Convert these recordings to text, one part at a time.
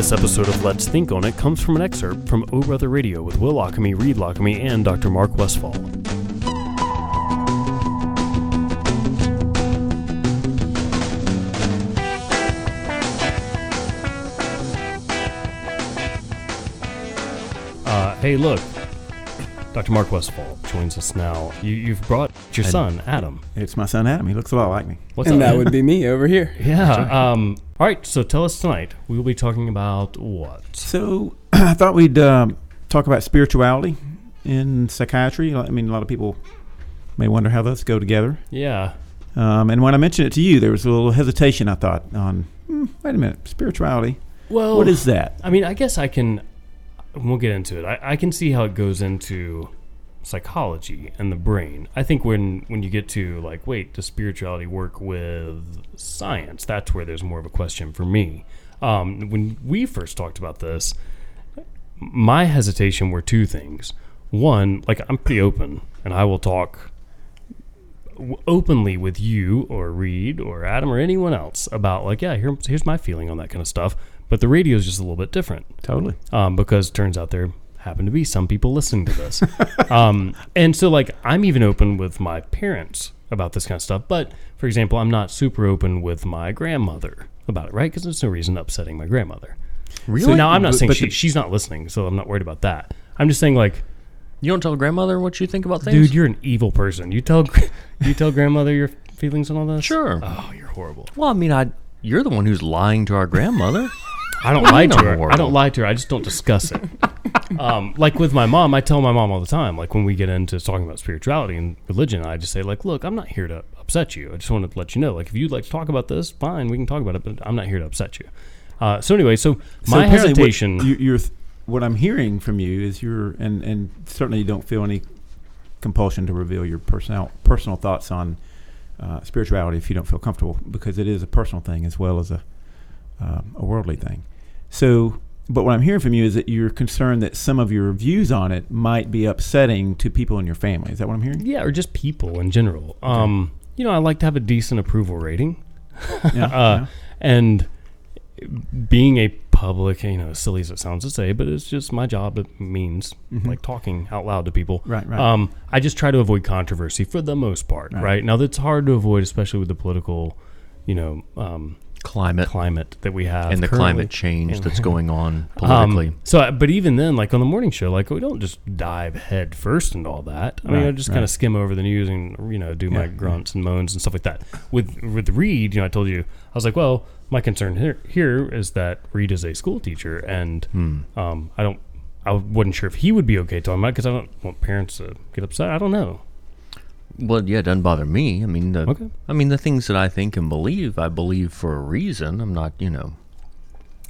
This episode of Let's Think on It comes from an excerpt from O Brother Radio with Will Lockamy, Reed Lockamy, and Dr. Mark Westfall. Uh, hey, look. Dr. Mark Westfall joins us now. You, you've brought your son, Adam. It's my son Adam. He looks a lot like me. What's and up? that would be me over here. Yeah. Um, all right. So tell us tonight. We will be talking about what? So I thought we'd um, talk about spirituality in psychiatry. I mean, a lot of people may wonder how those go together. Yeah. Um, and when I mentioned it to you, there was a little hesitation. I thought on, hmm, wait a minute, spirituality. Well, What is that? I mean, I guess I can. We'll get into it. I, I can see how it goes into psychology and the brain. I think when when you get to like, wait, does spirituality work with science? That's where there's more of a question for me. Um, when we first talked about this, my hesitation were two things. One, like I'm pretty open, and I will talk openly with you or Reed or Adam or anyone else about like, yeah, here, here's my feeling on that kind of stuff. But the radio is just a little bit different Totally. um, because it turns out there happen to be some people listening to this. um, and so, like, I'm even open with my parents about this kind of stuff. But for example, I'm not super open with my grandmother about it, right? Because there's no reason upsetting my grandmother. Really? So now I'm not saying but she, the- she's not listening, so I'm not worried about that. I'm just saying, like, you don't tell grandmother what you think about things? dude, you're an evil person. You tell you tell grandmother your feelings and all this. Sure. Oh, you're horrible. well, I mean, I you're the one who's lying to our grandmother. I don't lie to her. I'm I don't lie to her. I just don't discuss it. um, like with my mom, I tell my mom all the time. Like when we get into talking about spirituality and religion, I just say like, "Look, I'm not here to upset you. I just want to let you know. Like if you'd like to talk about this, fine, we can talk about it. But I'm not here to upset you." Uh, so anyway, so So my apparently what hesitation. you, you're, th- what I'm hearing from you is you're, and, and certainly you don't feel any compulsion to reveal your personal personal thoughts on uh, spirituality if you don't feel comfortable, because it is a personal thing as well as a um, a worldly thing. So, but what I'm hearing from you is that you're concerned that some of your views on it might be upsetting to people in your family. Is that what I'm hearing? yeah, or just people in general. Um, you know, I like to have a decent approval rating. Yeah, uh, and being a public, you know, silly as it sounds to say, but it's just my job. It means Mhm. like talking out loud to people. Right, right. Um, I just try to avoid controversy for the most part. Right. Right. now, that's hard to avoid, especially with the political, you know, um, Climate climate that we have and the currently. climate change that's going on Um, politically. so, but even then, like on the morning show, like we don't just dive head first into all that. I mean, I Right, just kind of skim over the news and you know do my grunts and moans and stuff like that. With with Reed, you know, I told you, I was like, well, my concern here here is that Reed is a school teacher, and Hmm. um, I don't, I wasn't sure if he would be okay talking about because I don't want parents to get upset. I don't know. Well, yeah, it doesn't bother me. I mean, the, Okay. I mean, the things that I think and believe, I believe for a reason. I'm not, you know.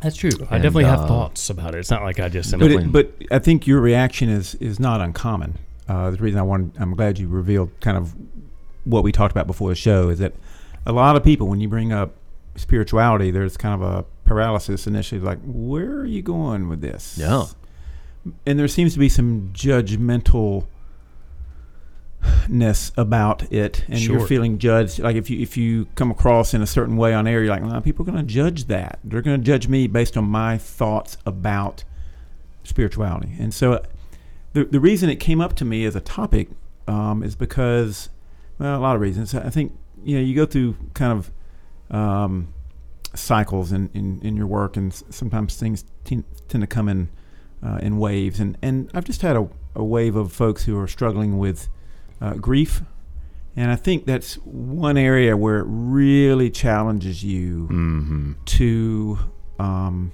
That's true. I And, definitely have uh, thoughts about it. It's not like I just am But, it, but I think your reaction is is not uncommon. Uh, the reason I want, I'm glad you revealed kind of what we talked about before the show is that a lot of people, when you bring up spirituality, there's kind of a paralysis initially, like, where are you going with this? Yeah. And there seems to be some judgmental ness about it and Sure. you're feeling judged. Like if you if you come across in a certain way on air you're like well, people are going to judge that. They're going to judge me based on my thoughts about spirituality. And so the, the reason it came up to me as a topic um, is because well a lot of reasons. I think you know you go through kind of um, cycles in, in, in your work and sometimes things ten, tend to come in uh, in waves. And, and i've just had a, a wave of folks who are struggling with uh, grief and i think that's one area where it really challenges you Mm-hmm. to um,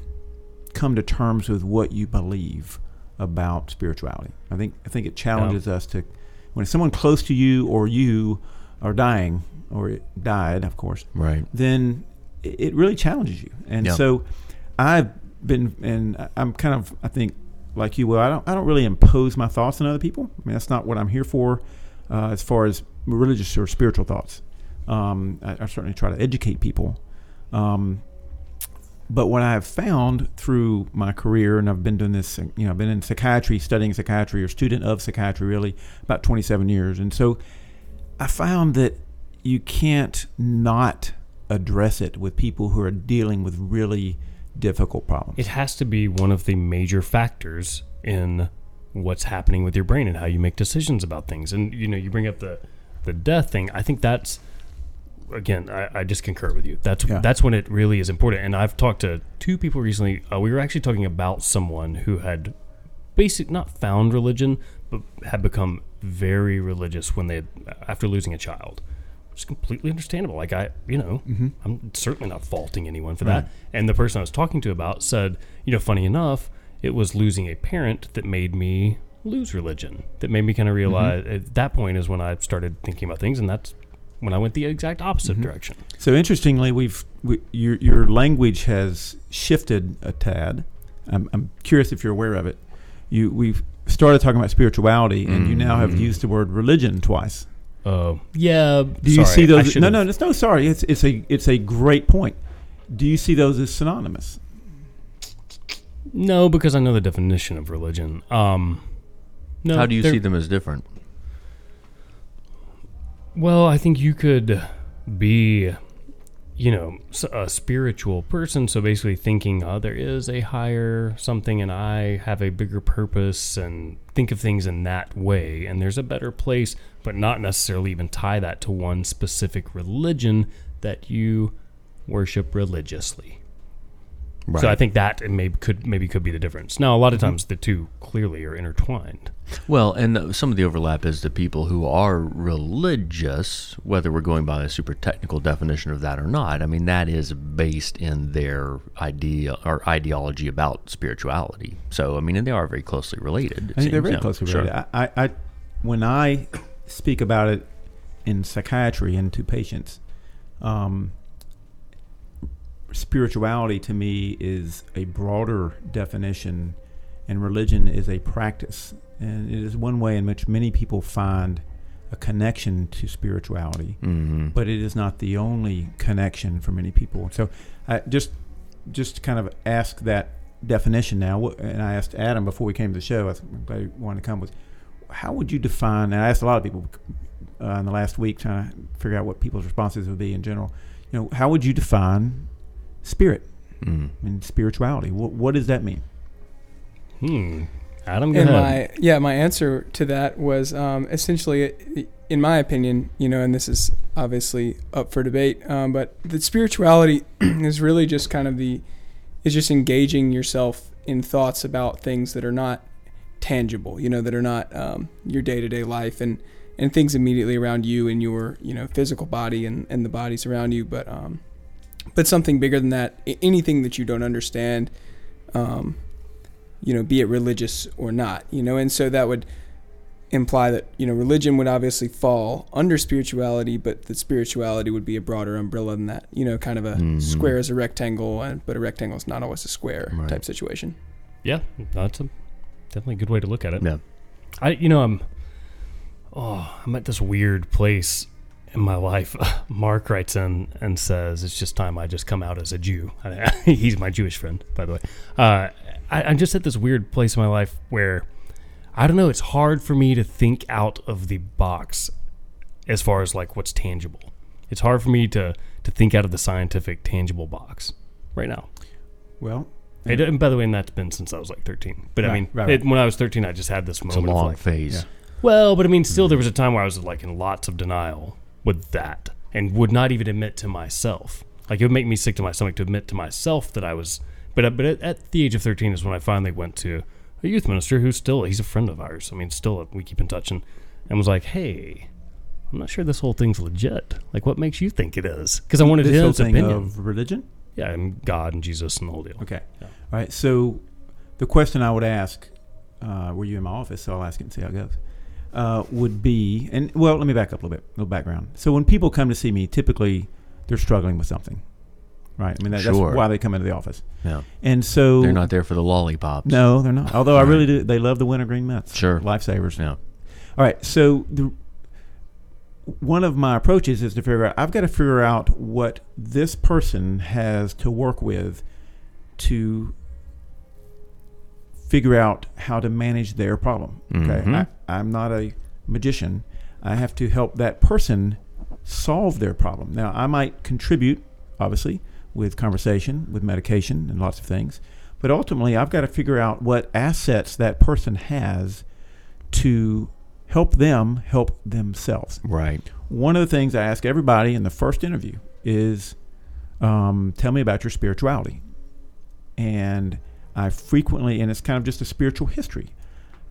come to terms with what you believe about spirituality. I think I think it challenges us to when someone close to you or you are dying or it died, of course, Right. then it really challenges you. And Yeah. so I've been and I'm kind of I think like you will. I don't I don't really impose my thoughts on other people. I mean that's not what I'm here for uh, as far as religious or spiritual thoughts. Um, I, I certainly try to educate people. Um, but what I've found through my career, and I've been doing this, you know, I've been in psychiatry, studying psychiatry, or student of psychiatry, really, about 27 years. And so I found that you can't not address it with people who are dealing with really difficult problems. It has to be one of the major factors in what's happening with your brain and how you make decisions about things. And you know, you bring up the the death thing. I think that's again, I, I just concur with you. That's Yeah. that's when it really is important. And I've talked to two people recently. Uh, we were actually talking about someone who had basic not found religion, but had become very religious when they had, after losing a child. It's completely understandable. Like I, you know, I'm certainly not faulting anyone for that. And the person I was talking to about said, you know, funny enough, it was losing a parent that made me lose religion. That made me kind of realize at that point is when I started thinking about things, and that's when I went the exact opposite direction. So interestingly, we've we, your your language has shifted a tad. I'm, I'm curious if you're aware of it. You we've started talking about spirituality, and you now have used the word religion twice. Uh, yeah. Do you see those? No, no, no, no. Sorry, it's it's a it's a great point. Do you see those as synonymous? No, because I know the definition of religion. Um, no. How do you see them as different? Well, I think you could be, you know, a spiritual person. So basically, thinking, oh, there is a higher something, and I have a bigger purpose, and think of things in that way. And there's a better place, but not necessarily even tie that to one specific religion that you worship religiously. Right. So I think that it may, could maybe could be the difference. Now, a lot of times the two clearly are intertwined. Well, and some of the overlap is the people who are religious, whether we're going by a super technical definition of that or not. I mean, that is based in their idea or ideology about spirituality. So, I mean, and they are very closely related. I think they're very Yeah, closely related. I, I, I, when I speak about it in psychiatry and to patients, um, spirituality to me is a broader definition, and religion is a practice, and it is one way in which many people find a connection to spirituality Mhm. but it is not the only connection for many people. So, I just just to kind of ask that definition now, and I asked Adam before we came to the show. I'm glad he wanted to come. Was how would you define? And I asked a lot of people uh, in the last week trying to figure out what people's responses would be in general. You know, how would you define spirit Mm. and spirituality? What, what does that mean? Hmm. Adam, go And ahead. my yeah, my answer to that was um, essentially, in my opinion, you know, and this is obviously up for debate, um, but the spirituality is really just kind of the is just engaging yourself in thoughts about things that are not tangible, you know, that are not um, your day to day life and and things immediately around you and your you know physical body and and the bodies around you, but um, but something bigger than that, anything that you don't understand. Um, you know, be it religious or not, you know, and so that would imply that you know religion would obviously fall under spirituality, but that spirituality would be a broader umbrella than that, you know, kind of a Mhm. square is a rectangle, and but a rectangle is not always a square Right. type situation. Yeah, that's a definitely a good way to look at it. Yeah. I, you know, I'm, oh, I'm at this weird place in my life. Mark writes in and says, "It's just time I just come out as a Jew." He's my Jewish friend, by the way. Uh, I, I'm just at this weird place in my life where I don't know. It's hard for me to think out of the box as far as like what's tangible. It's hard for me to to think out of the scientific tangible box right now. Well, It, and by the way, and that's been since I was like 13. But I mean, right, It, when I was 13, I just had this It's a moment of long like, phase. yeah. well, but I mean, still, there was a time where I was like in lots of denial with that and would not even admit to myself. Like, it would make me sick to my stomach to admit to myself that I was. But, uh, but at, the age of 13 is when I finally went to a youth minister who's still, he's a friend of ours. I mean, still, we keep in touch and, and was like, hey, I'm not sure this whole thing's legit. Like, what makes you think it is? Because I wanted this whole his thing opinion. of religion. yeah, and God and Jesus and the whole deal. Okay. Yeah. All right. So the question I would ask, uh, were you in my office? So I'll ask it and see how it goes. Uh, would be, and well, let me back up a little bit, a little background. So when people come to see me, typically they're struggling with something, right? I mean, that, Sure. that's why they come into the office. Yeah. And so They're not there for the lollipops. No, they're not. Although I really do. They love the wintergreen Mets. Sure. lifesavers. Yeah. All right. So the one of my approaches is to figure out. I've got to figure out what this person has to work with to figure out how to manage their problem. Okay. Mhm. I, I'm not a magician. I have to help that person solve their problem. Now, I might contribute, obviously, with conversation, with medication, and lots of things. But ultimately, I've got to figure out what assets that person has to help them help themselves. Right. One of the things I ask everybody in the first interview is um, tell me about your spirituality. And I frequently, and it's kind of just a spiritual history.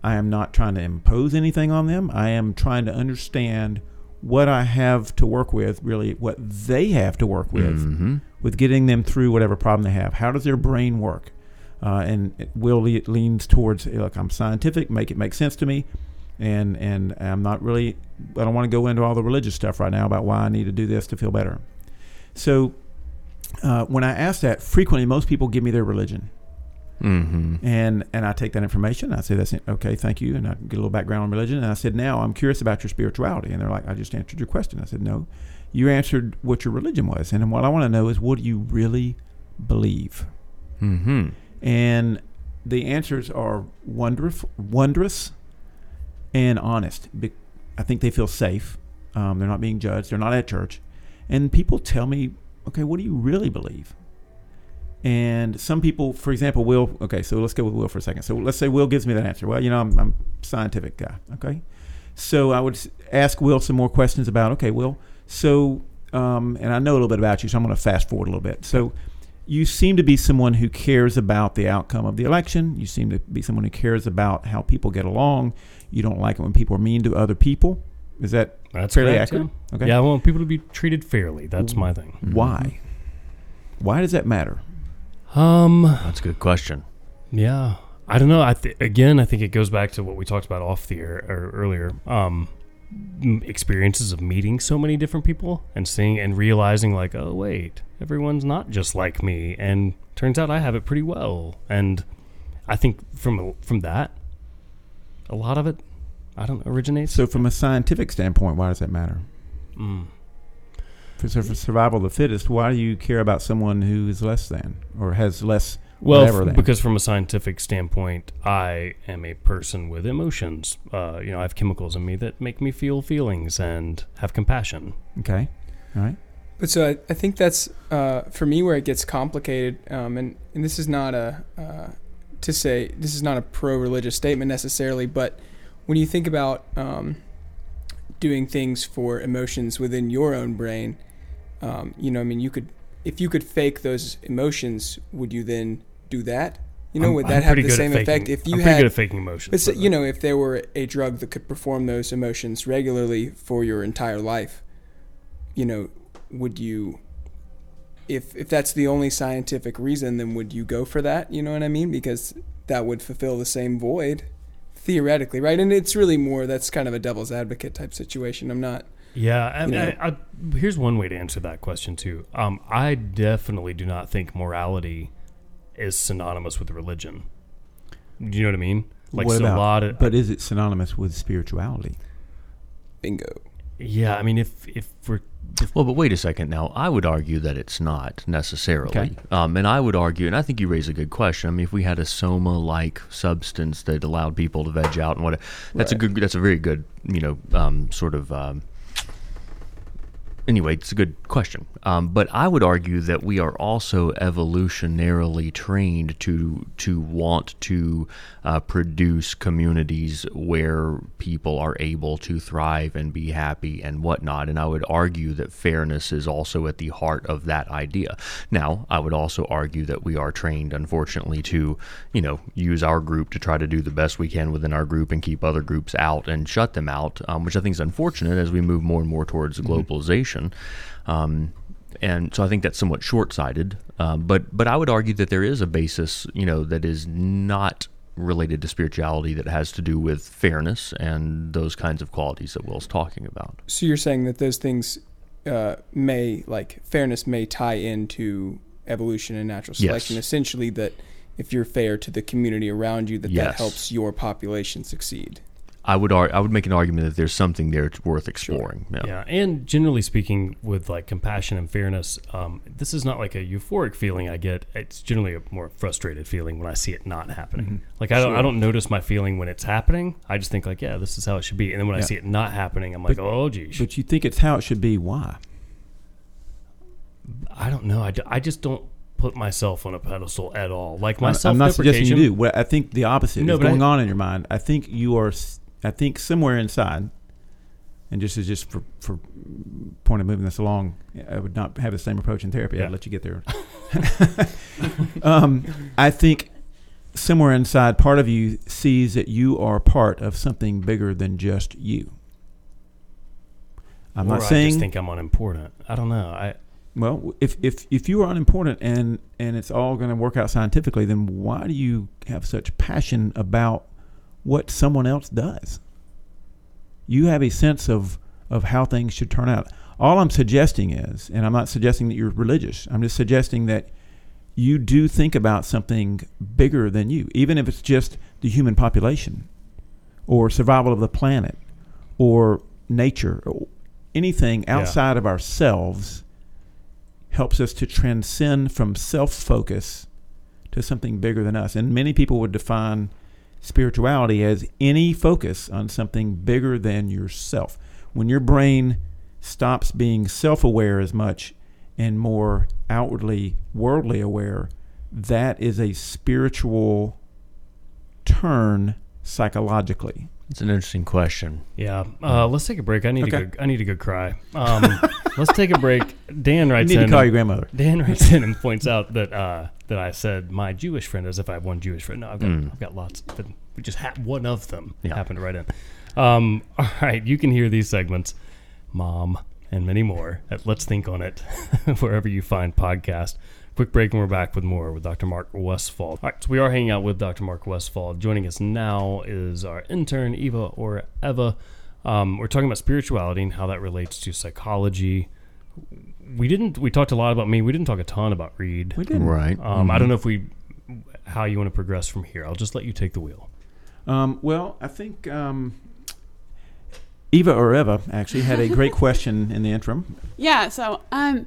I am not trying to impose anything on them. I am trying to understand what I have to work with, really what they have to work with, Mhm. with getting them through whatever problem they have. How does their brain work? Uh, and it Will le- leans towards look, I'm scientific, make it make sense to me, and and I'm not really. I don't want to go into all the religious stuff right now about why I need to do this to feel better. So uh, when I ask that, frequently most people give me their religion, Mhm. and and I take that information. I say that's it. okay, thank you, and I get a little background on religion. And I said, now I'm curious about your spirituality, and they're like, I just answered your question. I said, no, you answered what your religion was, and what I want to know is what do you really believe? Mhm. and the answers are wondrous, wondrous, and honest. I think they feel safe. Um, they're not being judged. They're not at church, and people tell me, "Okay, what do you really believe?" And some people, for example, Will. Okay, so let's go with Will for a second. So let's say Will gives me that answer. Well, you know, I'm, I'm a scientific guy. Okay, so I would ask Will some more questions about. Okay, Will. So, um, and I know a little bit about you, so I'm going to fast forward a little bit. So, you seem to be someone who cares about the outcome of the election. You seem to be someone who cares about how people get along. You don't like it when people are mean to other people. Is that That's fairly correct, accurate? Yeah. Okay. yeah, I want people to be treated fairly. That's my thing. Why? Why does that matter? Um, That's a good question. yeah, I don't know. I th- again, I think it goes back to what we talked about off the air or earlier. Um, m- experiences of meeting so many different people and seeing and realizing like, oh wait, everyone's not just like me, and turns out I have it pretty well. And I think from from that, a lot of it, I don't know, originates. So, from a scientific standpoint, why does that matter? Mm. For, for survival of the fittest, why do you care about someone who is less than or has less? Well, f- than? because from a scientific standpoint, I am a person with emotions. Uh, you know, I have chemicals in me that make me feel feelings and have compassion. Okay, all right. But so I, I think that's uh, for me where it gets complicated, um, and and this is not a uh, to say this is not a pro-religious statement necessarily, but when you think about um, doing things for emotions within your own brain, um, you know, I mean, you could if you could fake those emotions, would you then do that? You know, I'm- would I'm that have the same effect if you I'm had? good at faking emotions. But but, you know, if there were a drug that could perform those emotions regularly for your entire life, you know, would you if if that's the only scientific reason, then would you go for that? You know what I mean? Because that would fulfill the same void theoretically, right? And it's really more that's kind of a devil's advocate type situation. I'm not yeah, I, you know. I, I, here's one way to answer that question too. Um, I definitely do not think morality is synonymous with religion. Do you know what I mean? Like what so about? a lot of but is it synonymous with spirituality? bingo. yeah. I mean, if if we're Well, but wait a second now. I would argue that it's not necessarily. Okay. Um, and I would argue, and I think you raise a good question. I mean, if we had a soma-like substance that allowed people to veg out and what, that's a good. That's a very good, you know, um, sort of. Um, anyway, it's a good question. Um, but I would argue that we are also evolutionarily trained to to want to uh, produce communities where people are able to thrive and be happy and whatnot. And I would argue that fairness is also at the heart of that idea. Now, I would also argue that we are trained, unfortunately, to you know use our group to try to do the best we can within our group and keep other groups out and shut them out, um, which I think is unfortunate as we move more and more towards globalization. Um, and so I think that's somewhat short-sighted. Um, but but I would argue that there is a basis, you know, that is not related to spirituality that has to do with fairness and those kinds of qualities that Will's talking about. So you're saying that those things uh, may like fairness may tie into evolution and natural Yes. selection. Essentially, that if you're fair to the community around you, that that helps your population succeed. I would ar- I would make an argument that there's something there t- worth exploring. Yeah. Yeah, and generally speaking, with like compassion and fairness, um, this is not like a euphoric feeling I get. It's generally a more frustrated feeling when I see it not happening. Like I don't, I don't notice my feeling when it's happening. I just think like, yeah, this is how it should be. And then when I see it not happening, I'm like, But- oh geez. But you think it's how it should be? Why? I don't know. I, d- I just don't put myself on a pedestal at all. Like myself, I'm, not suggesting you do. What I think the opposite No, is going I- on in your mind. I think you are. s- I think somewhere inside, and just as just for for point of moving this along, I would not have the same approach in therapy. Yeah. I'd let you get there. um, I think somewhere inside, part of you sees that you are part of something bigger than just you. I'm or not I saying just think I'm unimportant. I don't know. I well, if if if you are unimportant and and it's all going to work out scientifically, then why do you have such passion about what someone else does? You have a sense of of how things should turn out. All I'm suggesting is, and I'm not suggesting that you're religious. I'm just suggesting that you do think about something bigger than you, even if it's just the human population, or survival of the planet, or nature, or anything Yeah. outside of ourselves helps us to transcend from self focus to something bigger than us. And many people would define spirituality as any focus on something bigger than yourself. When your brain stops being self aware as much and more outwardly worldly aware, that is a spiritual turn psychologically. It's an interesting question. yeah. Uh, let's take a break. I need to Okay. go. I need to go cry. Um, let's take a break. Dan writes. You writes need to in. call your grandmother. Dan writes in and points out that uh, that I said my Jewish friend as if I have one Jewish friend. No, I've got Mm. I've got lots. But we just ha- one of them Yeah. happened to write in. Um, all right, you can hear these segments, Mom, and many more at Let's Think on It, wherever you find podcast. Quick break, and we're back with more with Dr. Mark Westfall. All right, so we are hanging out with Dr. Mark Westfall. Joining us now is our intern Eva or Eva. Um, we're talking about spirituality and how that relates to psychology. We didn't. We talked a lot about me. We didn't talk a ton about Reed. We didn't. Right. Um, I don't know if we how you want to progress from here. I'll just let you take the wheel. Um, well, I think um, Eva or Eva actually had a great question in the interim. Yeah, so um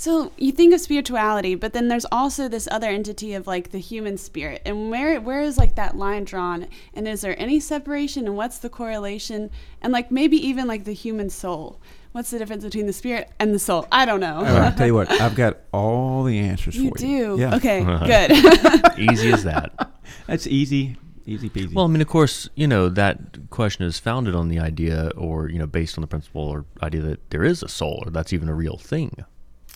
so you think of spirituality, but then there's also this other entity of like the human spirit. And where where is like that line drawn? And is there any separation and what's the correlation? And like maybe even like the human soul. What's the difference between the spirit and the soul? I don't know. All right, I'll tell you what, I've got all the answers you for do. you. Yeah. Okay, good. Easy as that. That's easy, easy peasy. Well, I mean, of course, you know that question is founded on the idea, or you know, based on the principle or idea that there is a soul, or that's even a real thing.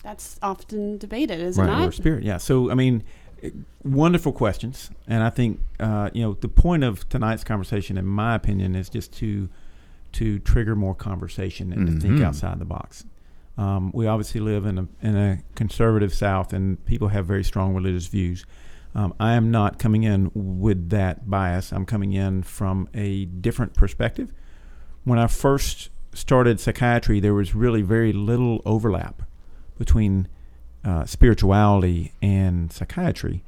That's often debated, is Right, it or spirit, yeah. So, I mean, eh, wonderful questions, and I think uh, you know the point of tonight's conversation, in my opinion, is just to to trigger more conversation and to think Mhm. outside the box. Um, we obviously live in a in a conservative South, and people have very strong religious views. Um, I am not coming in with that bias. I'm coming in from a different perspective. When I first started psychiatry, there was really very little overlap between uh, spirituality and psychiatry.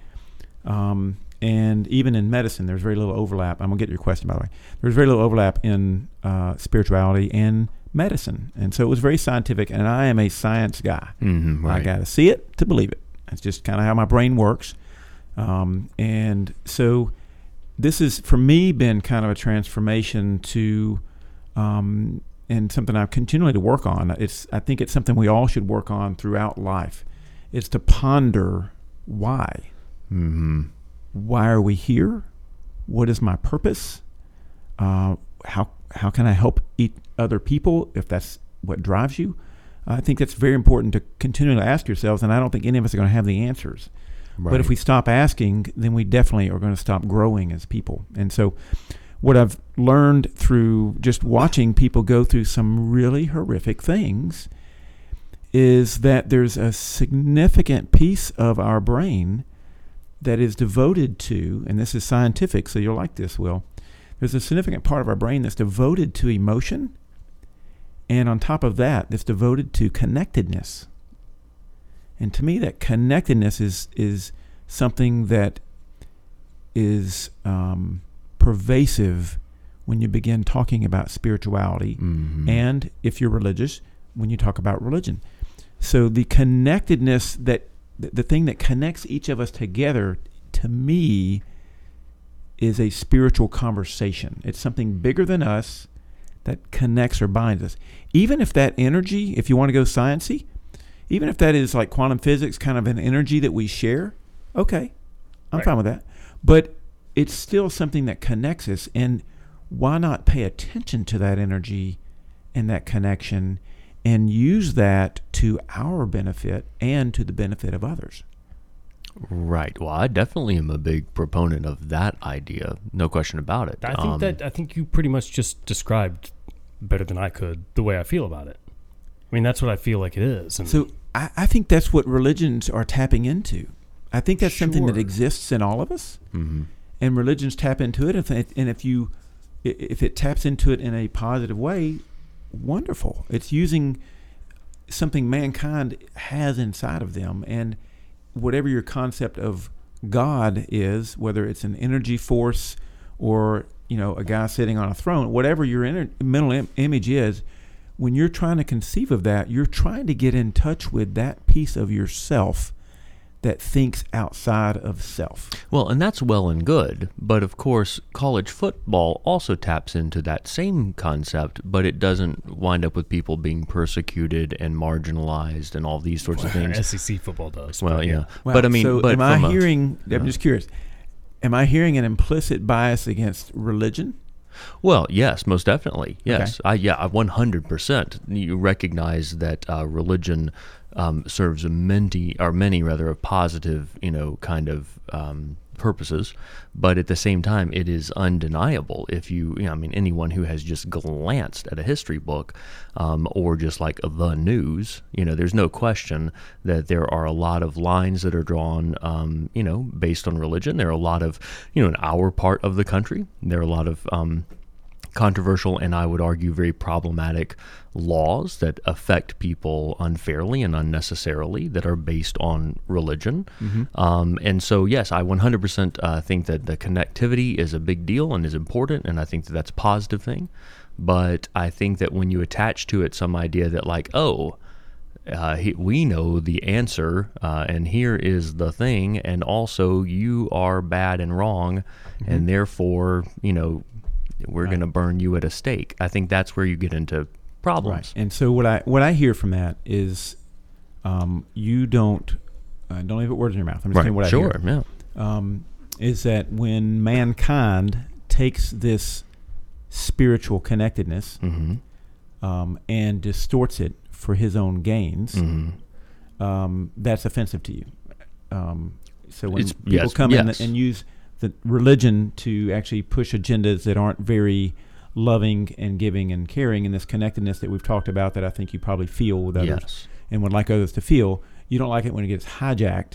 Um, and even in medicine, there's very little overlap. I'm gonna get to your question, by the way. There's very little overlap in uh, spirituality and medicine, and so it was very scientific. And I am a science guy. Mm-hmm, I got to see it to believe it. That's just kind of how my brain works. Um, and so this has, for me, been kind of a transformation to, um, and something I've continually to work on. It's, I think it's something we all should work on throughout life. It's to ponder why. Mm-hmm. Why are we here? What is my purpose? Uh, how how can I help eat other people if that's what drives you? I think that's very important to continually ask yourselves, and I don't think any of us are going to have the answers. But if we stop asking, then we definitely are going to stop growing as people. And so, what I've learned through just watching people go through some really horrific things is that there's a significant piece of our brain that is devoted to, and this is scientific, so you'll like this, Will. There's a significant part of our brain that's devoted to emotion, and on top of that, that's devoted to connectedness. And to me, that connectedness is is something that is um, pervasive when you begin talking about spirituality, Mhm. and if you're religious, when you talk about religion. So the connectedness that the, the thing that connects each of us together, to me, is a spiritual conversation. It's something bigger than us that connects or binds us. Even if that energy, if you want to go sciency, even if that is like quantum physics, kind of an energy that we share, okay, I'm Right. fine with that. But it's still something that connects us, and why not pay attention to that energy and that connection and use that to our benefit and to the benefit of others? Right. Well, I definitely am a big proponent of that idea. No question about it. I think Um, that I think you pretty much just described better than I could the way I feel about it. I mean, that's what I feel like it is. And So I, I think that's what religions are tapping into. I think that's something that exists in all of us, mhm. And religions tap into it. And if you, if it taps into it in a positive way, wonderful. It's using something mankind has inside of them, and whatever your concept of God is, whether it's an energy force or you know a guy sitting on a throne, whatever your inner, mental Im- image is, when you're trying to conceive of that, you're trying to get in touch with that piece of yourself that thinks outside of self. Well, and that's well and good, but of course, college football also taps into that same concept, but it doesn't wind up with people being persecuted and marginalized and all these sorts of things. SEC football does. Well, but yeah, Wow. but I mean, so but am I from a- hearing? Yeah. I'm just curious. Am I hearing an implicit bias against religion? Well, yes, most definitely. Yes, I yeah, I 100%. You recognize that uh, religion um, serves many or many rather of positive, you know, kind of um, purposes, but at the same time, it is undeniable. If you, you know, I mean, anyone who has just glanced at a history book um, or just like the news, you know, there's no question that there are a lot of lines that are drawn, um, you know, based on religion. There are a lot of, you know, in our part of the country, there are a lot of um, controversial and I would argue very problematic laws that affect people unfairly and unnecessarily that are based on religion. Um, and so, yes, I 100% uh, think that the connectivity is a big deal and is important, and I think that that's a positive thing. But I think that when you attach to it some idea that, like, oh, uh, he, we know the answer, uh, and here is the thing, and also you are bad and wrong, and therefore, you know, we're going to burn you at a stake. I think that's where you get into problems. And so what I what I hear from that is, um, you don't uh, don't leave it words in your mouth. I'm just saying what I sure, hear. yeah. Um, is that when mankind takes this spiritual connectedness Mm-hmm. um, and distorts it for his own gains, Mm-hmm. um, that's offensive to you. Um, so when It's- people yes, come yes. in and use the religion to actually push agendas that aren't very loving and giving and caring, and this connectedness that we've talked about, that I think you probably feel with others Yes. and would like others to feel, you don't like it when it gets hijacked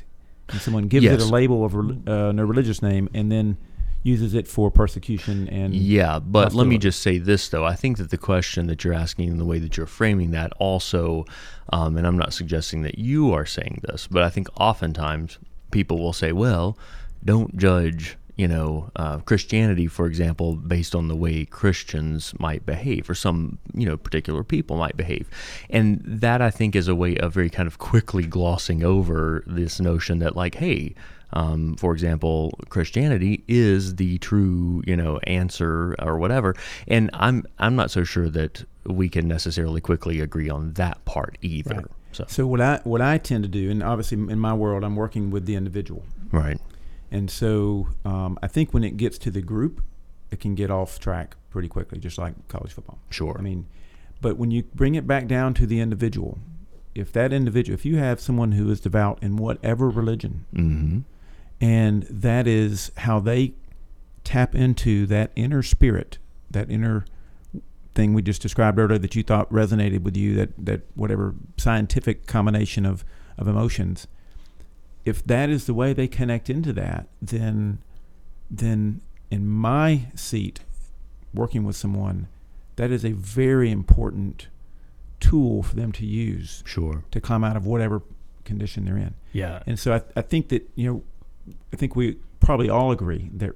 and someone gives it a label of uh, a religious name and then uses it for persecution and Yeah, but let me just say this though. I think that the question that you're asking and the way that you're framing that also, um, and I'm not suggesting that you are saying this, but I think oftentimes people will say, well, don't judge, you know, uh, Christianity, for example, based on the way Christians might behave or some, you know, particular people might behave. And that I think is a way of very kind of quickly glossing over this notion that, like, hey, um, for example, Christianity is the true, you know, answer or whatever. And I'm I'm not so sure that we can necessarily quickly agree on that part either. Right. So So what I what I tend to do, and obviously in my world, I'm working with the individual, right, and so um, I think when it gets to the group, it can get off track pretty quickly, just like college football. sure, I mean, but when you bring it back down to the individual, if that individual, if you have someone who is devout in whatever religion, mm-hmm. and that is how they tap into that inner spirit, that inner thing we just described earlier that you thought resonated with you, that that whatever scientific combination of of emotions. If that is the way they connect into that, then then in my seat, working with someone, that is a very important tool for them to use sure, to climb out of whatever condition they're in. Yeah. And so I, I think that you know, I think we probably all agree that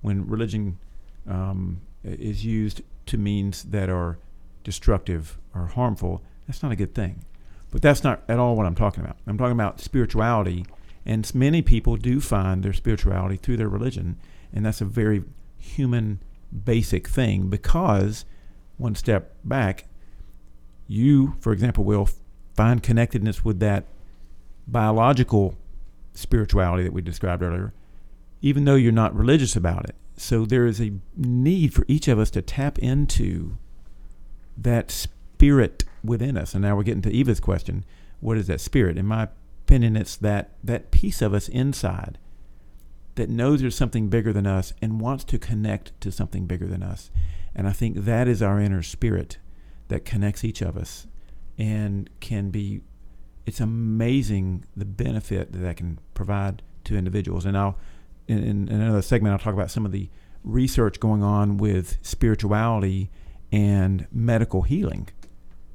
when religion um, is used to means that are destructive or harmful, that's not a good thing. But that's not at all what I'm talking about. I'm talking about spirituality, and many people do find their spirituality through their religion, and that's a very human, basic thing. Because one step back, you, for example, will find connectedness with that biological spirituality that we described earlier, even though you're not religious about it. So there is a need for each of us to tap into that spirit within us. And now we're getting to Eva's question. What is that spirit? In my opinion, it's that, that piece of us inside that knows there's something bigger than us and wants to connect to something bigger than us. And I think that is our inner spirit that connects each of us and can be it's amazing the benefit that that can provide to individuals. And I'll in, in another segment I'll talk about some of the research going on with spirituality and medical healing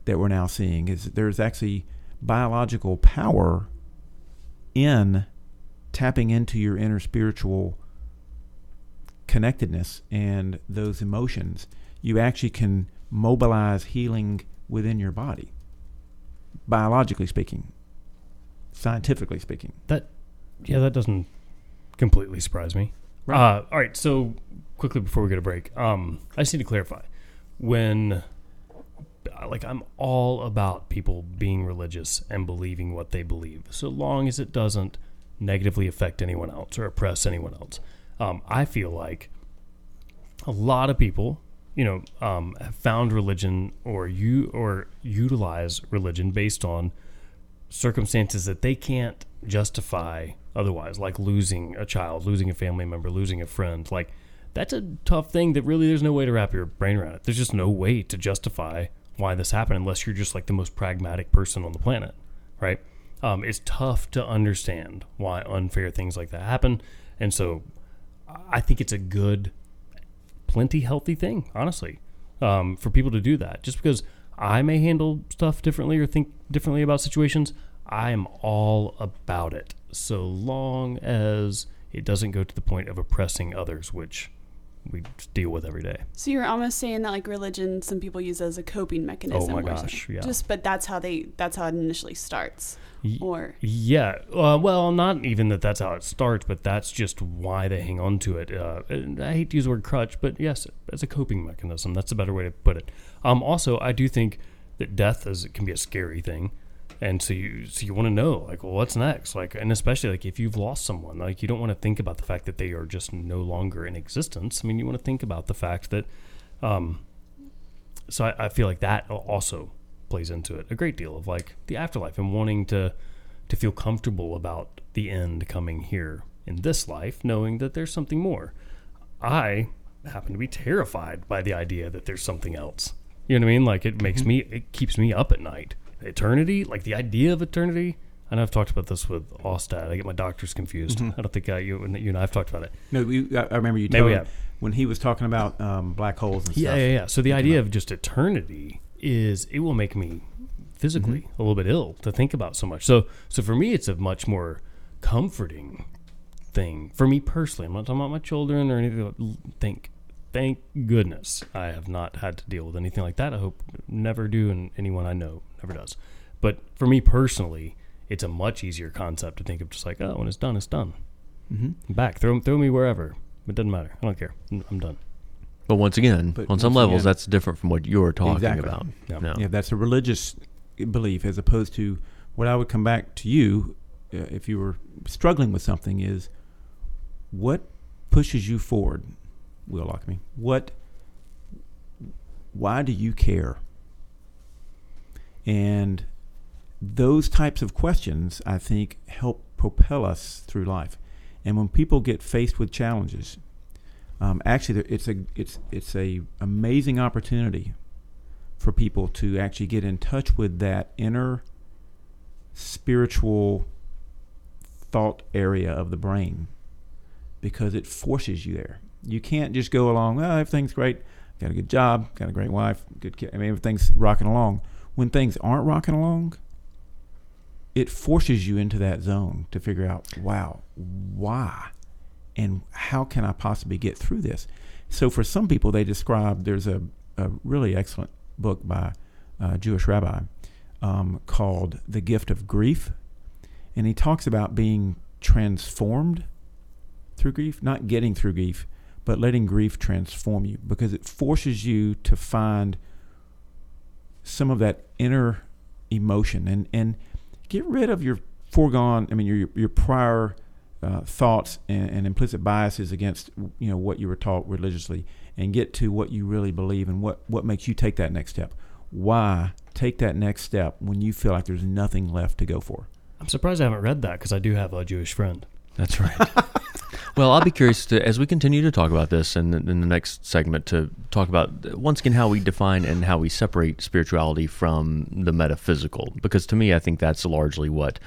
that we're now seeing is there's actually biological power in tapping into your inner spiritual connectedness and those emotions you actually can mobilize healing within your body biologically speaking, scientifically speaking. That, yeah, that doesn't completely surprise me. Right. Uh, all right, so quickly before we get a break, um, I just need to clarify when, like, I'm all about people being religious and believing what they believe, so long as it doesn't negatively affect anyone else or oppress anyone else. Um, I feel like a lot of people you know, um, have found religion or you or utilize religion based on circumstances that they can't justify otherwise, like losing a child, losing a family member, losing a friend. Like that's a tough thing that really there's no way to wrap your brain around it. There's just no way to justify why this happened unless you're just like the most pragmatic person on the planet, right? Um, it's tough to understand why unfair things like that happen, and so I think it's a good plenty healthy thing, honestly, um, for people to do that. Just because I may handle stuff differently or think differently about situations, I am all about it. So long as it doesn't go to the point of oppressing others, which we deal with every day. So you're almost saying that like religion, some people use as a coping mechanism. Oh my gosh, yeah. Just, but that's how they, that's how it initially starts. Y- Or Yeah, uh, well, not even that that's how it starts, but that's just why they hang on to it. Uh, I hate to use the word crutch, but yes, as a coping mechanism, that's a better way to put it. Um, also, I do think that death is can be a scary thing, and so you so you want to know like, well, what's next? Like, and especially like if you've lost someone, like you don't want to think about the fact that they are just no longer in existence. I mean, you want to think about the fact that, um, so I, I feel like that also plays into it a great deal of like the afterlife and wanting to to feel comfortable about the end coming here in this life, knowing that there's something more. I happen to be terrified by the idea that there's something else. You know what I mean? Like it makes me, it keeps me up at night. Eternity, like the idea of eternity. I know I've talked about this with Ostad. I get my doctors confused. I don't think I, you, and you and I have talked about it. No, we, I remember you Maybe telling we have. when he was talking about um, black holes and Yeah, stuff. yeah, yeah. Yeah. So the idea of just eternity is it will make me physically Mm-hmm. a little bit ill to think about so much. So so for me it's a much more comforting thing for me personally. I'm not talking about my children or anything. Thank thank goodness I have not had to deal with anything like that. I hope never do and anyone I know never does. But for me personally, it's a much easier concept to think of just like, oh, when it's done, it's done. Mm-hmm. Back, throw throw me wherever. It doesn't matter. I don't care. I'm I'm done. But once again, But on some levels, again- that's different from what you're talking Exactly. about. Yeah. No. Yeah, that's a religious belief as opposed to what I would come back to you uh, if you were struggling with something is what pushes you forward, Will Lockamy? What, why do you care? And those types of questions, I think, help propel us through life. And when people get faced with challenges, um, actually, it's a it's it's a amazing opportunity for people to actually get in touch with that inner spiritual thought area of the brain because it forces you there. You can't just go along, oh, everything's great, got a good job, got a great wife, good kid. I mean, everything's rocking along. When things aren't rocking along, it forces you into that zone to figure out, wow, why? And how can I possibly get through this? So for some people, they describe there's a, a really excellent book by a Jewish rabbi um, called The Gift of Grief. And he talks about being transformed through grief, not getting through grief, but letting grief transform you because it forces you to find some of that inner emotion and and get rid of your foregone. I mean, your your prior uh, thoughts and, and implicit biases against you know what you were taught religiously, and get to what you really believe and what what makes you take that next step. Why take that next step when you feel like there's nothing left to go for? I'm surprised I haven't read that because I do have a Jewish friend. That's right. well, I'll be curious to, as we continue to talk about this and in the next segment to talk about once again how we define and how we separate spirituality from the metaphysical. Because to me, I think that's largely what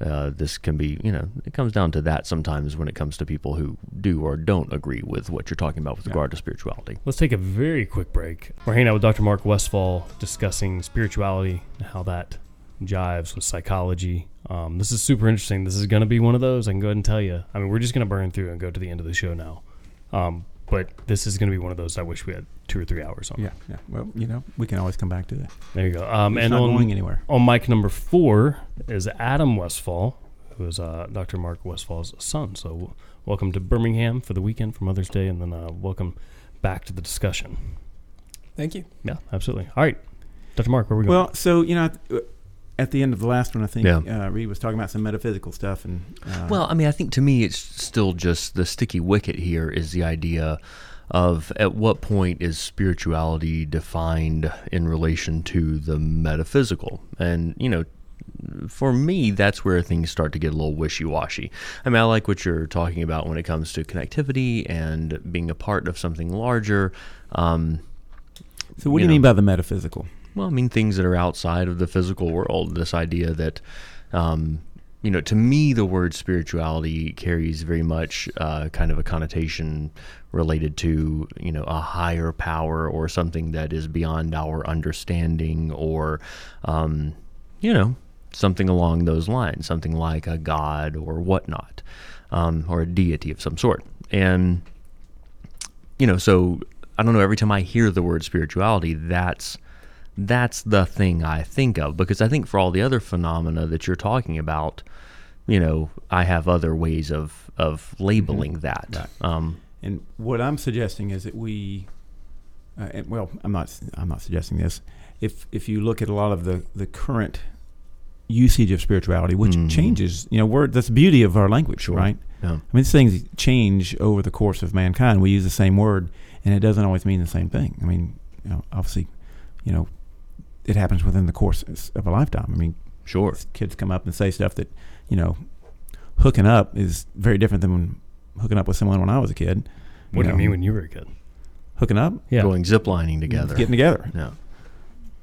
uh, this can be. You know, it comes down to that sometimes when it comes to people who do or don't agree with what you're talking about with regard to spirituality. Let's take a very quick break. We're hanging out with Dr. Mark Westfall discussing spirituality and how that jives with psychology. Um, this is super interesting. This is going to be one of those. I can go ahead and tell you. I mean, we're just going to burn through and go to the end of the show now. Um, but this is going to be one of those I wish we had two or three hours on. Yeah, yeah. Well, you know, we can always come back to that. There you go. Um, It's and not on, going anywhere. on mic number four is Adam Westfall, who is uh, Dr. Mark Westfall's son. So, w- welcome to Birmingham for the weekend for Mother's Day, and then uh, welcome back to the discussion. Thank you. Yeah, absolutely. All right, Dr. Mark, where are we going? Well, so you know, at- the end of the last one, I think Yeah. uh, Reed was talking about some metaphysical stuff, and uh, Well, I mean, I think to me, it's still just the sticky wicket here is the idea of at what point is spirituality defined in relation to the metaphysical? And, you know, for me, that's where things start to get a little wishy washy. I mean, I like what you're talking about when it comes to connectivity and being a part of something larger. Um, so what do you you mean by the metaphysical? Well, I mean, things that are outside of the physical world. This idea that, um, you know, to me, the word spirituality carries very much uh, kind of a connotation related to, you know, a higher power or something that is beyond our understanding or, um, you know, something along those lines, something like a god or whatnot, um, or a deity of some sort. And, you know, so I don't know, every time I hear the word spirituality, that's that's the thing I think of because I think for all the other phenomena that you're talking about, you know, I have other ways of of labeling that. Right. Um, And what I'm suggesting is that we, uh, and, well, I'm not, I'm not suggesting this. If if you look at a lot of the the current usage of spirituality, which Mhm. changes, you know, word that's the beauty of our language, Sure. right? yeah. I mean, these things change over the course of mankind. We use the same word, and it doesn't always mean the same thing. I mean, you know, obviously, you know, it happens within the course of a lifetime. I mean, Sure. kids come up and say stuff that, you know, hooking up is very different than when hooking up with someone when I was a kid. what do you know, mean when you were a kid? hooking up? Yeah. Going ziplining together. Getting together. yeah.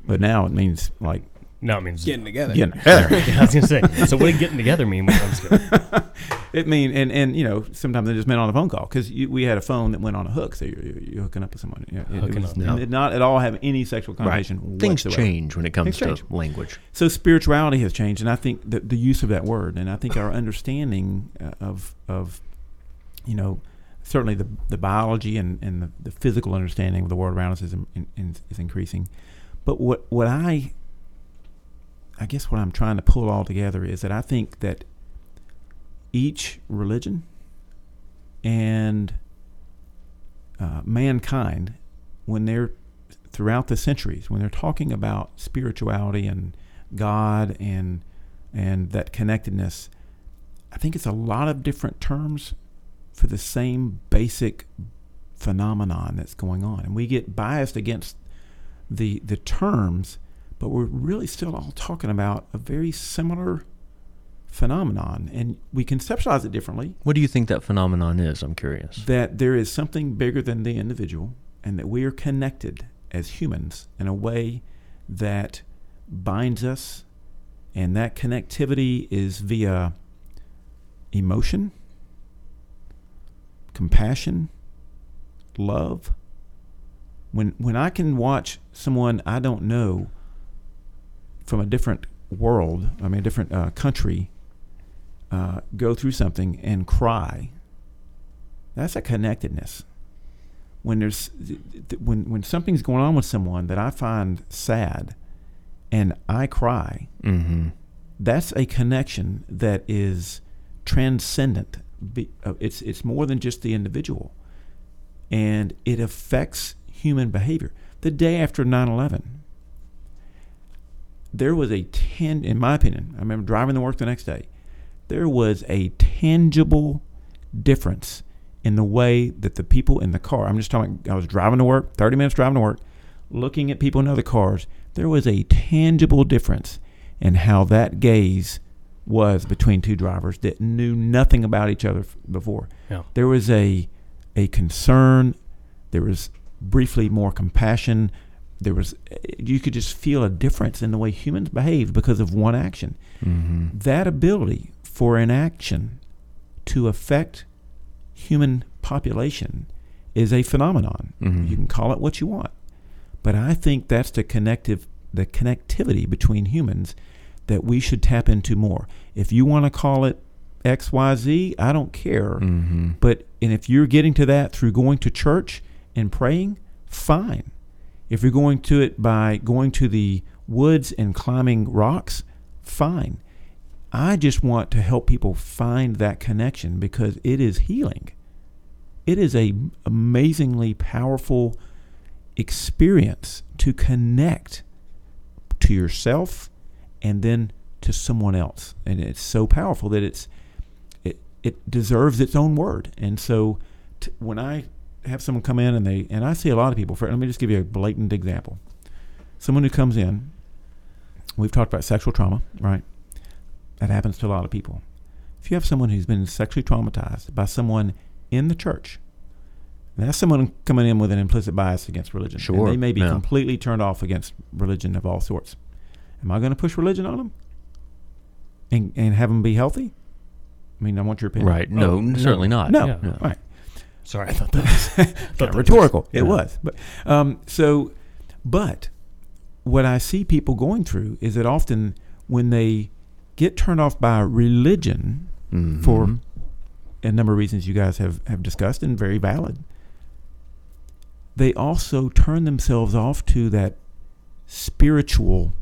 But now it means like No, it means Getting together. getting together. Yeah, I was gonna say. So what did getting together mean? When I was kidding? it mean and and you know sometimes it just meant on a phone call because we had a phone that went on a hook, so you're, you're, you're hooking up with someone. Yeah, it, it Hooking was, up. Yeah. it did not at all have any sexual connotation. Things change when it comes Things to change. language. So spirituality has changed, and I think that the use of that word, and I think our understanding uh, of of you know certainly the the biology and, and the, the physical understanding of the world around us is in, in, is increasing. But what what I I guess what I'm trying to pull all together is that I think that each religion and uh, mankind, when they're throughout the centuries, when they're talking about spirituality and God and and that connectedness, I think it's a lot of different terms for the same basic phenomenon that's going on, and we get biased against the the terms, but we're really still all talking about a very similar phenomenon, and we conceptualize it differently What do you think that phenomenon is? I'm curious. that there is something bigger than the individual and that we are connected as humans in a way that binds us and that connectivity is via emotion compassion love when when I can watch someone I don't know from a different world I mean a different uh, country uh, go through something and cry that's a connectedness. When there's th- th- when when something's going on with someone that I find sad, and I cry, Mm-hmm. that's a connection that is transcendent. Uh, it's it's more than just the individual, and it affects human behavior. The day after 9/11, there was a ten, in my opinion, I remember driving to work the next day. There was a tangible difference in the way that the people in the car. I'm just talking. I was driving to work, 30 minutes driving to work, looking at people in other cars. There was a tangible difference in how that gaze was between two drivers that knew nothing about each other f- before. Yeah. There was a a concern. There was briefly more compassion. There was you could just feel a difference in the way humans behave because of one action. Mm-hmm. That ability for an action to affect human population is a phenomenon. Mhm. You can call it what you want, but I think that's the connective the connectivity between humans that we should tap into more. If you want to call it X Y Z, I don't care. Mm-hmm. But and if you're getting to that through going to church and praying, fine. If you're going to it by going to the woods and climbing rocks, fine. I just want to help people find that connection because it is healing. It is a amazingly powerful experience to connect to yourself and then to someone else. And it's so powerful that it's it it deserves its own word. And so t- when I have someone come in and they and I see a lot of people. For, let me just give you a blatant example. Someone who comes in, we've talked about sexual trauma, right? That happens to a lot of people. If you have someone who's been sexually traumatized by someone in the church, that's someone coming in with an implicit bias against religion. And Sure, they may be yeah. completely turned off against religion of all sorts. Am I going to push religion on them and and have them be healthy? I mean, I want your opinion. Right. No, Oh, no. certainly not. No, Yeah. No. right. Sorry, I thought that was Kind that of was- rhetorical. It yeah. was, but um, so, but what I see people going through is that often when they get turned off by religion Mhm. for a number of reasons you guys have have discussed and very valid, they also turn themselves off to that spiritual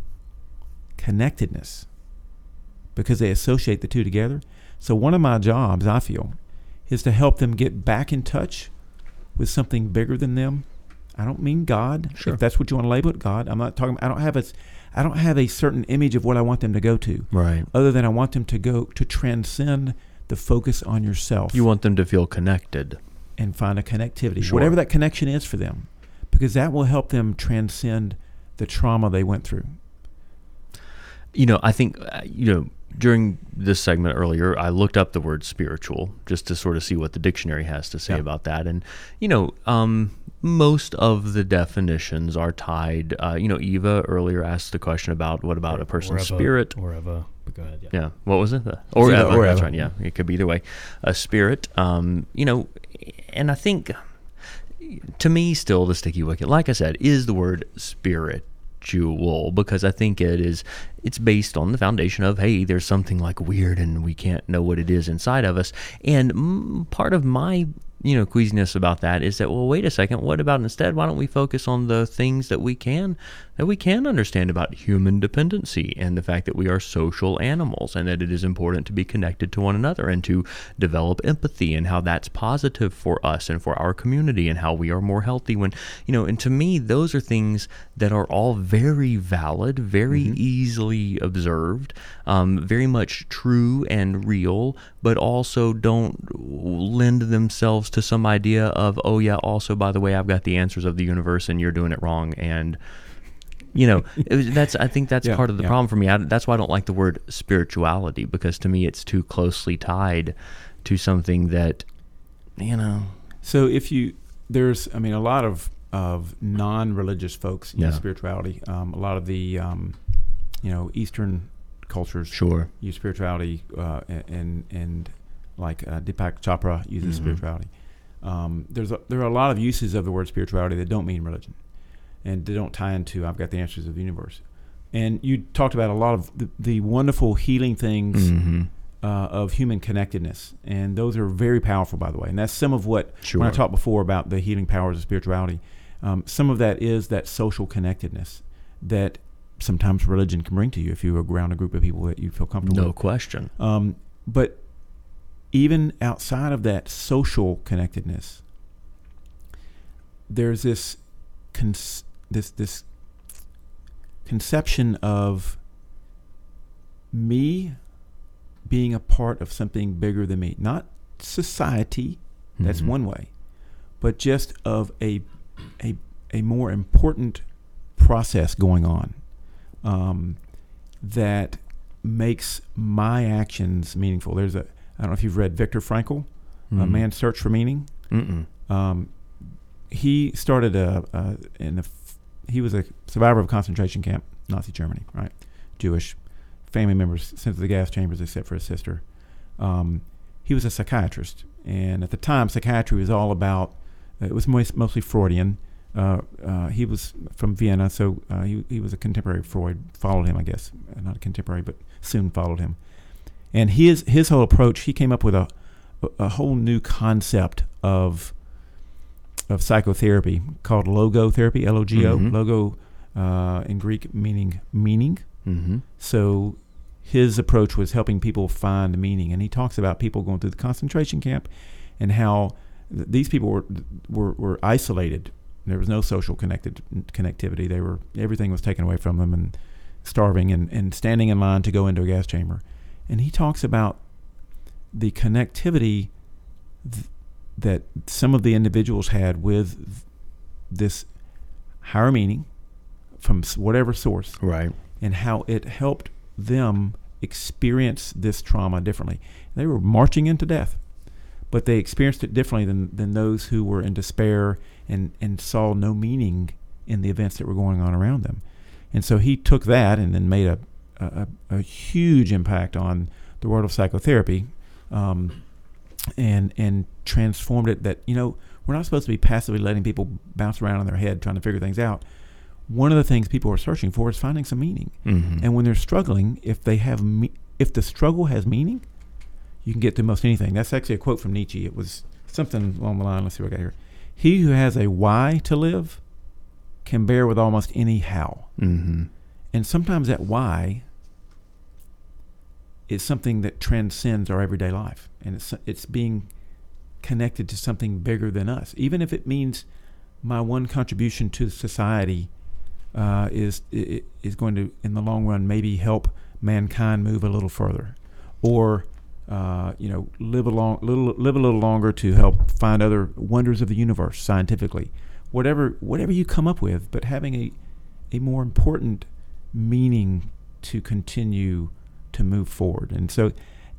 connectedness because they associate the two together. So one of my jobs, I feel, is to help them get back in touch with something bigger than them. I don't mean God, Sure. if that's what you want to label it, God. I'm not talking. I don't have a, I don't have a certain image of what I want them to go to, Right. other than I want them to go to transcend the focus on yourself You want them to feel connected. and find a connectivity, Sure. whatever that connection is for them, because that will help them transcend the trauma they went through. You know, I think, uh, you know, during this segment earlier, I looked up the word spiritual just to sort of see what the dictionary has to say Yeah. about that. And, you know, um, most of the definitions are tied. Uh, you know, Eva earlier asked the question about what about a person's Or spirit. Or Eva. But go ahead. Yeah. Yeah. What was it? The- Or either Eva. or That's right. Yeah. It could be either way. A spirit. Um, you know, and I think to me, still the sticky wicket, like I said, is the word spiritual because I think it is. It's based on the foundation of hey, there's something like weird and we can't know what it is inside of us. And part of my you know queasiness about that is that well, wait a second, what about instead? Why don't we focus on the things that we can that we can understand about human dependency and the fact that we are social animals and that it is important to be connected to one another and to develop empathy and how that's positive for us and for our community and how we are more healthy when you know and to me those are things that are all very valid very easily observed um, very much true and real but also don't lend themselves to some idea of oh yeah also by the way i've got the answers of the universe and you're doing it wrong and you know it that's i think that's Yeah, part of the yeah. problem for me I, that's why i don't like the word spirituality because to me it's too closely tied to something that you know So if you there's I mean a lot of of non-religious folks use Yeah. spirituality. Um, a lot of the um, you know Eastern cultures sure use spirituality, uh, and and like uh, Deepak Chopra uses Mhm. spirituality. Um, there's a, there are a lot of uses of the word spirituality that don't mean religion, and they don't tie into I've got the answers of the universe. And you talked about a lot of the, the wonderful healing things mm-hmm. uh, of human connectedness, and those are very powerful, by the way. And that's some of what sure when I talked before about the healing powers of spirituality, um, some of that is that social connectedness that sometimes religion can bring to you if you're around a group of people that you feel comfortable no with. question Um, but even outside of that social connectedness, there's this cons- this this conception of me being a part of something bigger than me, not society. That's Mhm. one way, but just of a a a more important process going on um, that makes my actions meaningful. There's a I don't know if you've read Viktor Frankl, A Mhm. Man's Search for Meaning. Um, he started a, a in the he was a survivor of a concentration camp, Nazi Germany, right? Jewish family members sent to the gas chambers except for his sister. Um, he was a psychiatrist, and at the time, psychiatry was all about. It was mostly Freudian. Uh, uh, he was from Vienna, so uh, he he was a contemporary of Freud. Followed him, I guess, Uh, not a contemporary, but soon followed him. And his his whole approach, he came up with a- a whole new concept of of psychotherapy called logotherapy, L O G O, Mhm. logo uh, in Greek meaning meaning. Mm-hmm. So his approach was helping people find meaning, and he talks about people going through the concentration camp and how th- these people were, were were isolated. There was no social connected connectivity. They were everything was taken away from them and starving and, and standing in line to go into a gas chamber. And he talks about the connectivity th- that some of the individuals had with this higher meaning from whatever source Right. and how it helped them experience this trauma differently. They were marching into death, but they experienced it differently than, than those who were in despair and, and saw no meaning in the events that were going on around them. And so he took that and then made a, a, a huge impact on the world of psychotherapy um, and, and transformed it that, you know, we're not supposed to be passively letting people bounce around in their head trying to figure things out one of the things people are searching for is finding some meaning. Mm-hmm. And when they're struggling, if they have, me- if the struggle has meaning, you can get through most anything. That's actually a quote from Nietzsche. It was something along the line. Let's see what I got here. He who has a why to live can bear with almost any how. mm-hmm. And sometimes that why is something that transcends our everyday life, and it's it's being connected to something bigger than us, even if it means my one contribution to society uh, is is going to, in the long run, maybe help mankind move a little further, or uh, you know, live a long, little, live a little longer to help find other wonders of the universe scientifically. Whatever, whatever you come up with, but having a a more important meaning to continue to move forward. And so,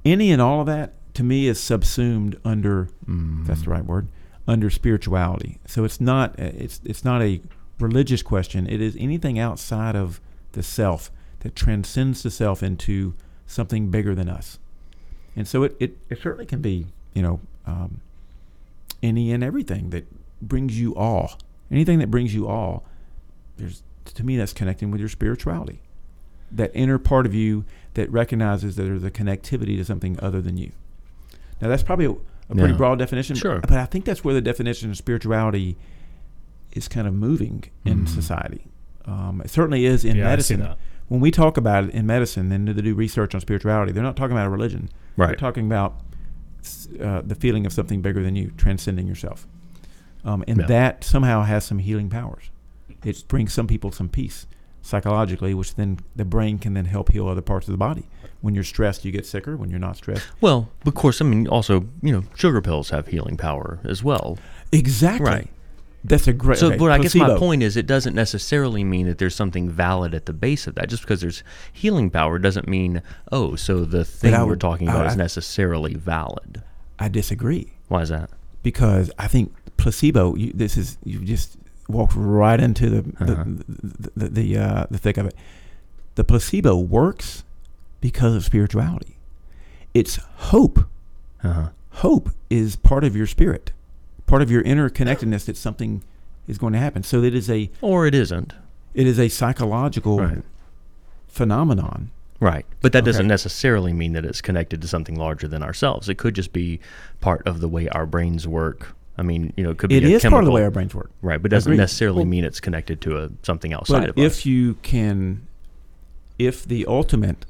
any and all of that to me is subsumed under Mm-hmm. that's the right word under spirituality. So it's not uh, it's it's not a religious question. It is anything outside of the self that transcends the self into something bigger than us. And so it it, it certainly can be you know um, any and everything that brings you awe. Anything that brings you awe. There's to me that's connecting with your spirituality. That inner part of you that recognizes that there's a connectivity to something other than you. Now that's probably a, a pretty Yeah. broad definition, but- Sure. but, I think that's where the definition of spirituality is kind of moving in Mhm. society. Um, it certainly is in yeah, medicine. When we talk about it in medicine and they do research on spirituality, they're not talking about a religion. They're talking about uh, the feeling of something bigger than you, transcending yourself. Um, and Yeah. that somehow has some healing powers. It brings some people some peace psychologically, which then the brain can then help heal other parts of the body. When you're stressed, you get sicker. When you're not stressed, Well, of course, I mean, also, you know, sugar pills have healing power as well. exactly. Right. That's a great. So, okay, but I guess my point is, it doesn't necessarily mean that there's something valid at the base of that. Just because there's healing power doesn't mean, oh, so the thing I we're would- talking I- about is necessarily valid. I disagree Why is that? because I think placebo. You, this is you just walked right into the the Uh-huh. the, the, the, uh, the thick of it. The placebo works because of spirituality. It's hope. Uh-huh. Hope is part of your spirit, part of your inner connectedness that something is going to happen. So it is a Or it isn't. it is a psychological Right. phenomenon. Right. But that doesn't necessarily mean that it's connected to something larger than ourselves. It could just be part of the way our brains work. I mean, you know, it could be It a is part of the way our brains work. Right, but it doesn't Agreed. necessarily Well- mean it's connected to a something outside But of if us. If you can, if the ultimate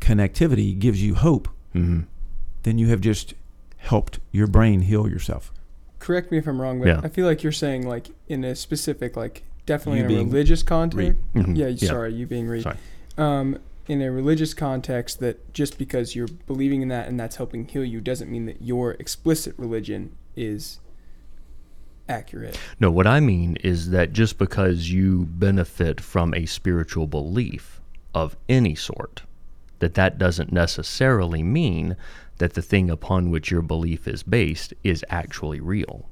connectivity gives you hope, hmm then you have just helped your brain heal yourself. Correct me if I'm wrong, but Yeah. I feel like you're saying like in a specific like definitely You in a religious context. Mhm. Yeah, Yeah. sorry, you being Reed. Sorry. Um, in a religious context, that just because you're believing in that and that's helping heal you doesn't mean that your explicit religion is accurate. No, what I mean is that just because you benefit from a spiritual belief of any sort, that that doesn't necessarily mean that the thing upon which your belief is based is actually real.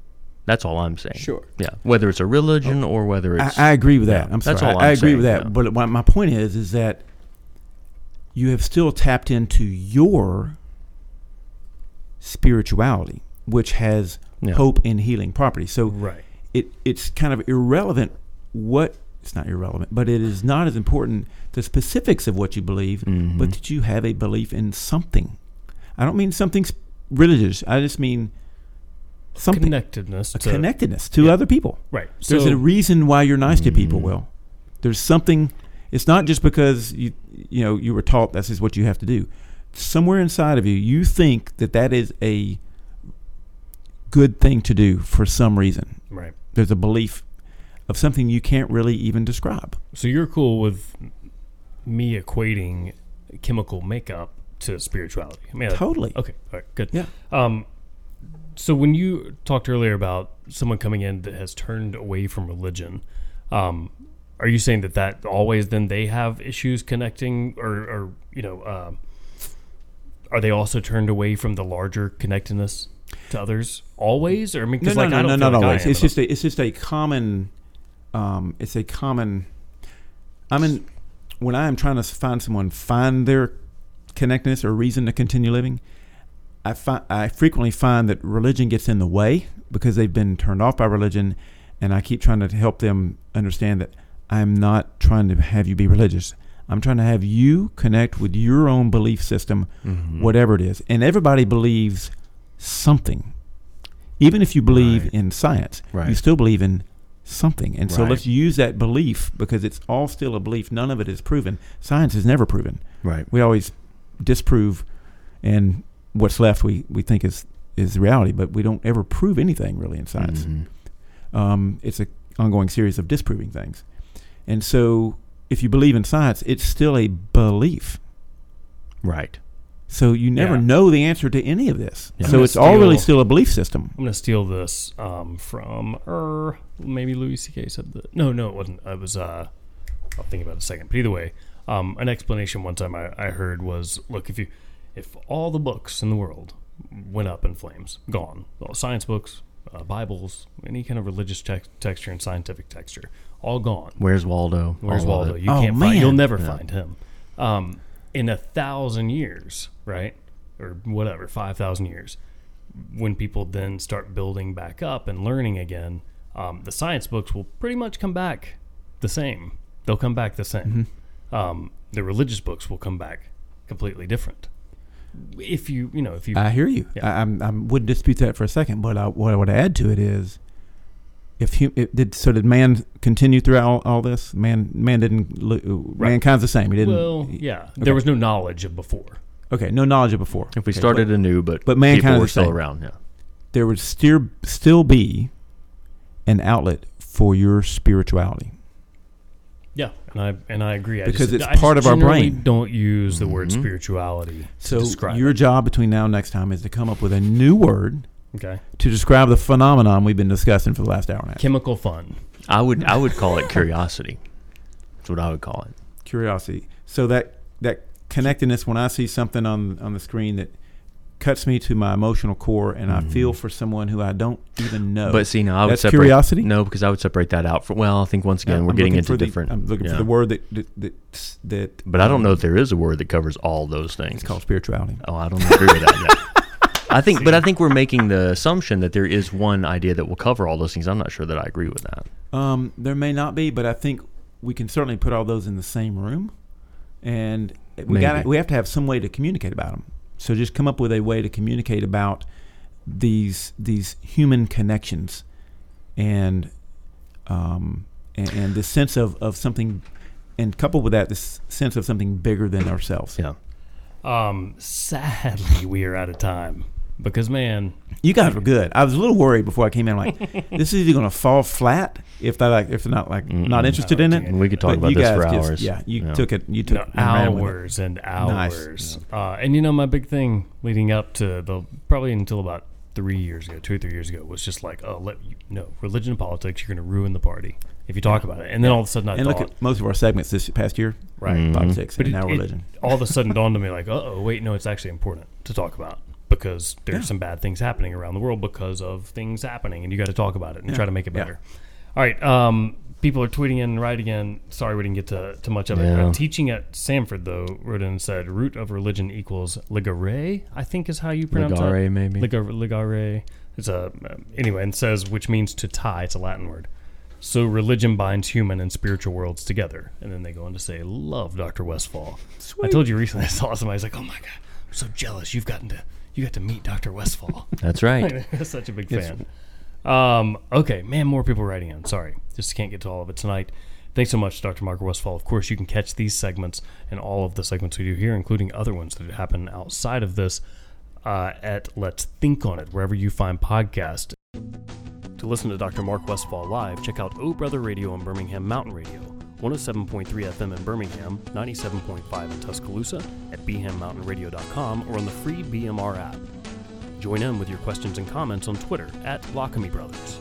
That's all I'm saying. Sure. Yeah, whether it's a religion or whether it's I agree with that. yeah, I'm sorry. that's all I, I I'm agree saying, with that. yeah. But what my point is, is that you have still tapped into your spirituality, which has Yeah. hope and healing properties. So Right. it it's kind of irrelevant what it's not irrelevant, but it is not as important the specifics of what you believe, Mhm. but that you have a belief in something. I don't mean something religious. I just mean something Connectedness a to connectedness to yeah. other people. right. There's so, a reason why you're nice to people. Mhm. Will there's something? It's not just because you you know you were taught this is what you have to do. Somewhere inside of you, you think that that is a good thing to do for some reason. right. There's a belief of something you can't really even describe. So you're cool with me equating chemical makeup to spirituality? I mean, Totally. Okay. All right. Good. Yeah. Um, so when you talked earlier about someone coming in that has turned away from religion, um, are you saying that that always then they have issues connecting, or, or you know, um are they also turned away from the larger connectedness to others always? Or I mean, No, because no, like no, I no, don't not feel like I always. It's just a, it's just a common, um, it's a common. I mean, when I am trying to find someone find their connectedness or reason to continue living, I find I frequently find that religion gets in the way because they've been turned off by religion, and I keep trying to help them understand that I'm not trying to have you be religious. I'm trying to have you connect with your own belief system Mhm. whatever it is. And everybody believes something. Even if you believe Right. in science, you still believe in something. And so Right. let's use that belief because it's all still a belief. None of it is proven. Science is never proven. right. We always disprove, and what's left we, we think is is reality, but we don't ever prove anything really in science. Mhm. Um, it's an ongoing series of disproving things. And so if you believe in science, it's still a belief. Right. So you never Yeah. know the answer to any of this. Yeah. So I'm gonna it's all really still a belief system. I'm gonna steal this um, from er, maybe Louis C.K. said that. No, no, it wasn't. It was. Uh, I'll think about it a second. But either way, um, an explanation one time I, I heard was, look, if you, if all the books in the world went up in flames, gone, well, science books, uh, Bibles, any kind of religious tex- texture and scientific texture, all gone. Where's Waldo? Where's All Waldo? You Oh, can't find. You'll never Yeah. find him. Um, in a thousand years, right, or whatever, five thousand years, when people then start building back up and learning again, um, the science books will pretty much come back the same. They'll come back the same. Um, the religious books will come back completely different. If you, you know, if you, I hear you. Yeah. I, I'm, I wouldn't dispute that for a second. But I, what I would add to it is, if hu- it did so, did man continue throughout all, all this? Man, man didn't. lo- Mankind's the same. He didn't. well, yeah, okay. there was no knowledge of before. okay, no knowledge of before. If we Okay, started but anew, but but mankind people is were still same. around. Yeah. there would still still be an outlet for your spirituality. Yeah, and I and I agree. I Because just, it's I part of our generally brain. Don't use the word Mhm. spirituality So to describe. your it. job between now and next time is to come up with a new word Okay, to describe the phenomenon we've been discussing for the last hour and a half. chemical fun. I would I would call it curiosity. That's what I would call it. curiosity. So that that connectedness when I see something on on the screen that cuts me to my emotional core and I feel for someone who I don't even know. Mm-hmm. But see, now I would That's separate curiosity? No, because I would separate that out. For well, I think once again I'm we're getting into for the- different. I'm looking for the word that that that, that But I don't know if there is a word that covers all those things. it's called spirituality. Oh, I don't agree with that yet. I think, but I think we're making the assumption that there is one idea that will cover all those things. I'm not sure that I agree with that. Um, there may not be, but I think we can certainly put all those in the same room, and we got we have to have some way to communicate about them. So just come up with a way to communicate about these these human connections, and um, and, and this sense of, of something, and coupled with that, this sense of something bigger than ourselves. Yeah. Um, sadly, we are out of time. Because man, You guys were good. I was a little worried before I came in. Like, this is either going to fall flat if they like if they're not like not Mm-mm. interested in it. And we could talk But about you this guys for just- hours. Yeah, you Yeah. took it. You took no, and ran with it. hours and Nice. hours. Uh, and you know, my big thing leading up to the probably until about three years ago, two or three years ago, was just like, oh, let you no religion and politics. You're going to ruin the party if you talk about it. And then all of a sudden, I And thought, look at most of our segments this past year, right, politics But and it- now it religion. all of a sudden dawned on me like, uh oh, wait, no, it's actually important to talk about because there's Yeah. some bad things happening around the world because of things happening, and you got to talk about it and Yeah. try to make it better. All right, um, people are tweeting in and writing in. Sorry, we didn't get to, to much of it. Yeah. Uh, teaching at Samford though wrote in and said, "Root of religion equals ligare." I think is how you pronounce Ligare, it. Ligare, maybe. Ligar, ligare. It's a anyway, and says which means to tie. It's a Latin word. So religion binds human and spiritual worlds together, and then they go on to say, "Love Dr. Westfall." I told you recently I saw somebody. I was like, "Oh my god, I'm so jealous! You've gotten to you got to meet Dr. Westfall." That's right. I'm such a big Yes. fan. Um, okay, man, more people writing in. Sorry, just can't get to all of it tonight. Thanks so much, Dr. Mark Westfall. Of course, you can catch these segments and all of the segments we do here, including other ones that happen outside of this, uh, at Let's Think on It, wherever you find podcasts. To listen to Dr. Mark Westfall live, check out O Brother Radio in Birmingham Mountain Radio, 107.3 FM in Birmingham, 97.5 in Tuscaloosa, at bhammountainradio.com, or on the free BMR app. Join in with your questions and comments on Twitter at Lockamy Brothers.